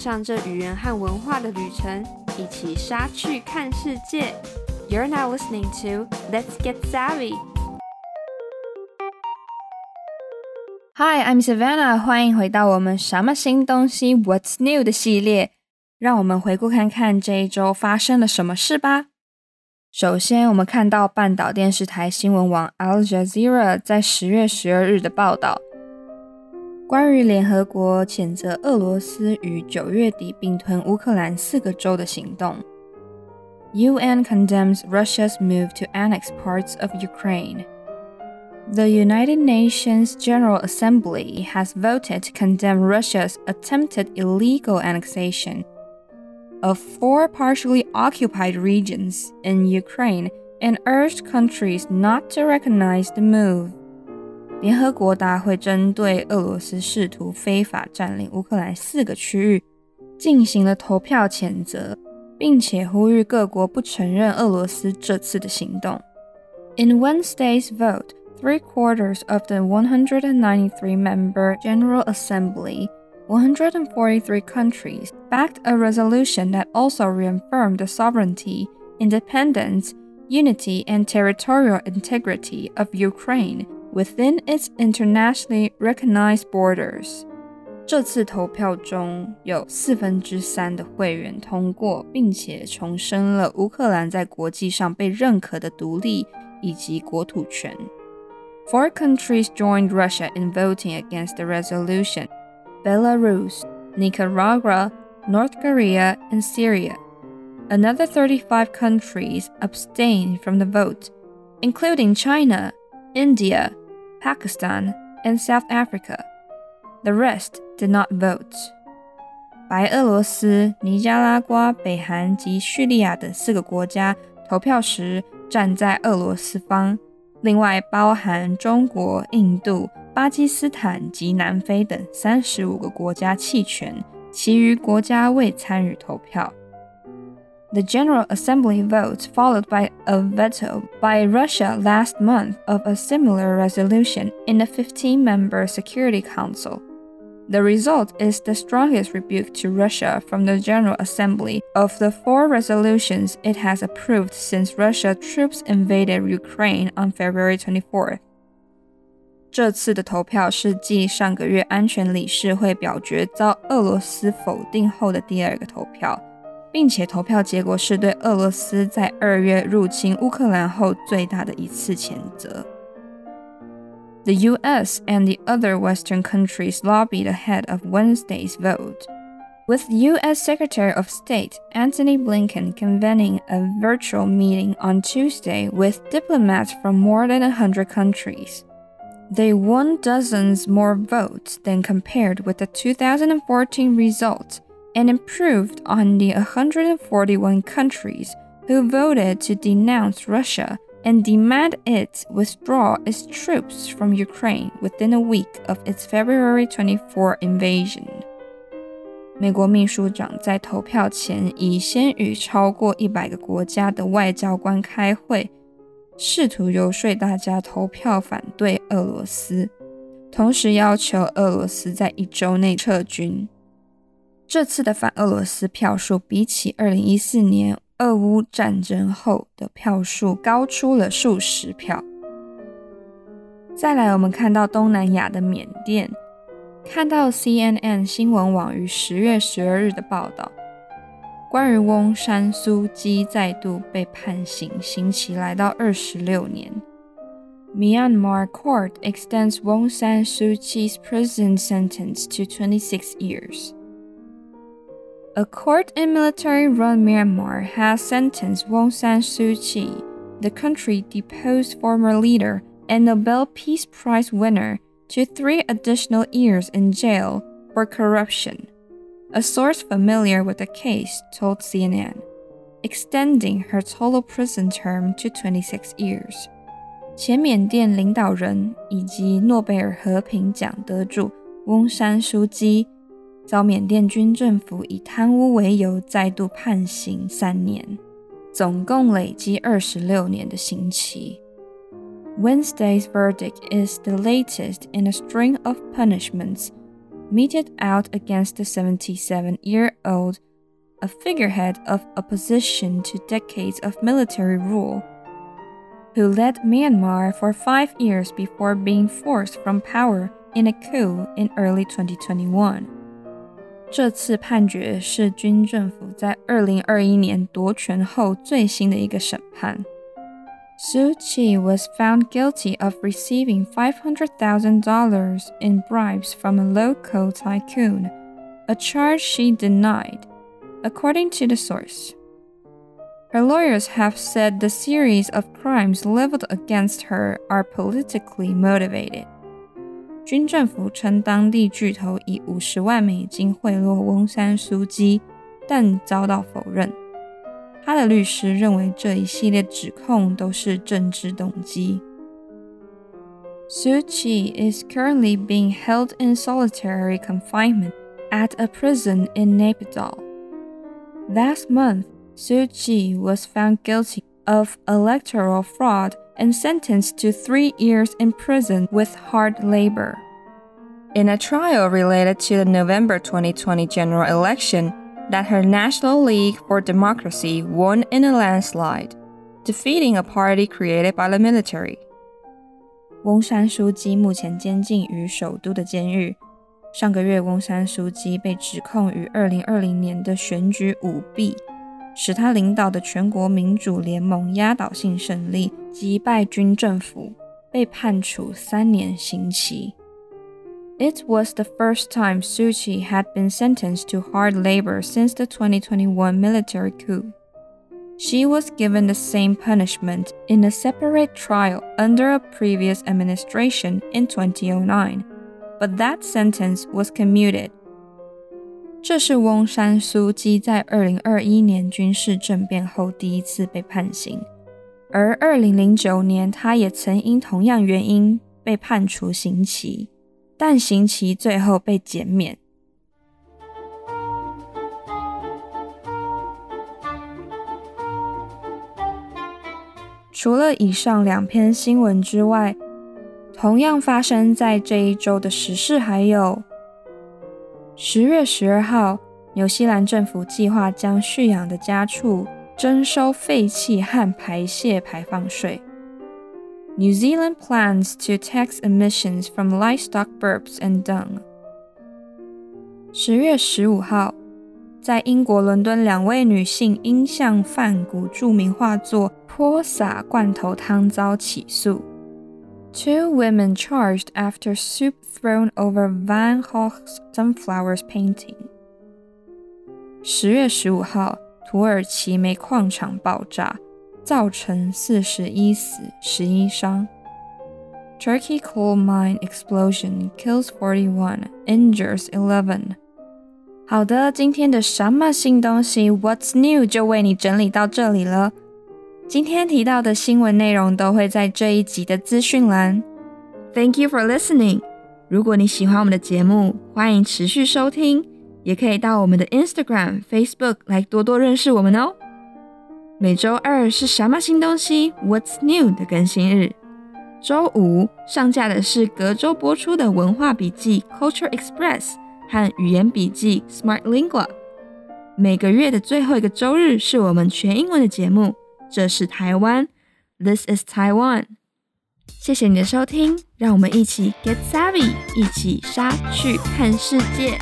上这语言和文化的旅程，一起杀去看世界。You're now listening to Let's Get Savvy. Hi, I'm Savannah. 欢迎回到我们什么新东西 What's New 的系列。让我们回顾看看这一周发生了什么事吧。首先，我们看到半岛电视台新闻网 Al Jazeera 在十月十二日的报道，关于联合国谴责俄罗斯于九月底并吞乌克兰四个州的行动。UN condemns Russia's move to annex parts of Ukraine. The United Nations General Assembly has voted to condemn Russia's attempted illegal annexation of four partially occupied regions in Ukraine and urged countries not to recognize the move. 联合国大会针对俄罗斯试图非法占领乌克兰四个区域进行了投票谴责，并且呼吁各国不承认俄罗斯这次的行动。In Wednesday's vote, three quarters of the 193 member General Assembly 143 countries backed a resolution that also reaffirmed the sovereignty, independence, unity, and territorial integrity of Ukraine within its internationally recognized borders. 这次投票中有四分之三的会员通过，并且重申了乌克兰在国际上被认可的独立以及国土权。Four countries joined Russia in voting against the resolution, Belarus, Nicaragua, North Korea, and Syria. Another 35 countries abstained from the vote, including China, India, Pakistan, and South Africa. The rest did not vote. 白俄罗斯、尼加拉瓜、北韩及叙利亚等四个国家投票时站在俄罗斯方，另外包含中国、印度、巴基斯坦及南非等三十五个国家弃权，其余国家未参与投票。The General Assembly vote followed by a veto by Russia last month of a similar resolution in the 15 member Security Council. The result is the strongest rebuke to Russia from the General Assembly of the four resolutions it has approved since Russia troops invaded Ukraine on February 24th. 这次的投票是继上个月安全理事会表决遭俄罗斯否定后的第二个投票， 并且投票结果是对俄罗斯在二月入侵乌克兰后最大的一次谴责。The U.S. and the other Western countries lobbied ahead of Wednesday's vote, with U.S. Secretary of State Antony Blinken convening a virtual meeting on Tuesday with diplomats from more than 100 countries. They won dozens more votes than compared with the 2014 result and improved on the 141 countries who voted to denounce Russia and demand it withdraw its troops from Ukraine within a week of its February 24 invasion. 美国秘书长在投票前已先与超过一百个国家的外交官开会。试图游说大家投票反对俄罗斯，同时要求俄罗斯在一周内撤军。 这次的反俄罗斯票数比起2014年俄乌战争后的票数高出了数十票。再来，我们看到东南亚的缅甸，看到 CNN 新闻网于十月十二日的报道。关于翁山苏姬再度被判刑，刑期来到二十六年。Myanmar court extends Wong San Suu Kyi's prison sentence to 26 years. A court in military-run Myanmar has sentenced Aung San Suu Kyi, the country deposed former leader and Nobel Peace Prize winner, to three additional years in jail for corruption. A source familiar with the case told CNN, extending her total prison term to 26 years. 前缅甸领导人以及诺贝尔和平奖得主翁山苏姬遭缅甸军政府以贪污为由再度判刑三年，总共累积二十六年的刑期。Wednesday's verdict is the latest in a string of punishments meted out against the 77 year old, a figurehead of opposition to decades of military rule, who led Myanmar for five years before being forced from power in a coup in early 2021. 这次判决是军政府在2021年夺权后最新的一个审判。Suu Kyi was found guilty of receiving $500,000 in bribes from a local tycoon, a charge she denied, according to the source. Her lawyers have said the series of crimes leveled against her are politically motivated. 军政府称当地巨头以五十万美金贿赂翁山苏基，但遭到否认。他的律师认为这一系列指控都是政治动机。Suu Kyi is currently being held in solitary confinement at a prison in Naypyidaw. Last month, Suu Kyi was found guilty of electoral fraud and sentenced to three years in prison with hard labor. In a trial related to the November 2020 general election, that her National League for Democracy won in a landslide, defeating a party created by the military. 翁山苏姬目前监禁于首都的监狱。上个月，翁山苏姬被指控于2020年的选举舞弊。使他领导的全国民主联盟压倒性胜利，击败军政府，被判处三年刑期。it was the first time Suu Kyi had been sentenced to hard labor since the 2021 military coup. She was given the same punishment in a separate trial under a previous administration in 2009, but that sentence was commuted. 这是翁山苏姬在二零二一年军事政变后第一次被判刑，而二零零九年他也曾因同样原因被判处刑期。但刑期最后被减免。除了以上两篇新闻之外，同样发生在这一周的时事还有：十月十二号，纽西兰政府计划将蓄养的家畜征收废气和排泄排放税。New Zealand plans to tax emissions from livestock burps and dung. 十月十五号，在英国伦敦，两位女性因向梵谷著名画作泼洒罐头汤遭起诉。Two women charged after soup thrown over Van Gogh's Sunflowers painting. 十月十五号，土耳其煤矿场爆炸。造成四十一死、十一伤。Turkey coal mine explosion kills forty-one, injures eleven。好的，今天的什么新东西？What's new？就为你整理到这里了。 今天提到的新闻内容都会在这一集的资讯栏。Thank you for listening。如果你喜欢我们的节目，欢迎持续收听，也可以到我们的 Instagram、Facebook 来多多认识我们哦。每周二是什么新东西？What's new 的更新日。周五上架的是隔周播出的文化笔记 Culture Express 和语言笔记 Smart Lingua。每个月的最后一个周日是我们全英文的节目。这是台湾，This is Taiwan。谢谢你的收听，让我们一起 Get Savvy，一起杀去看世界。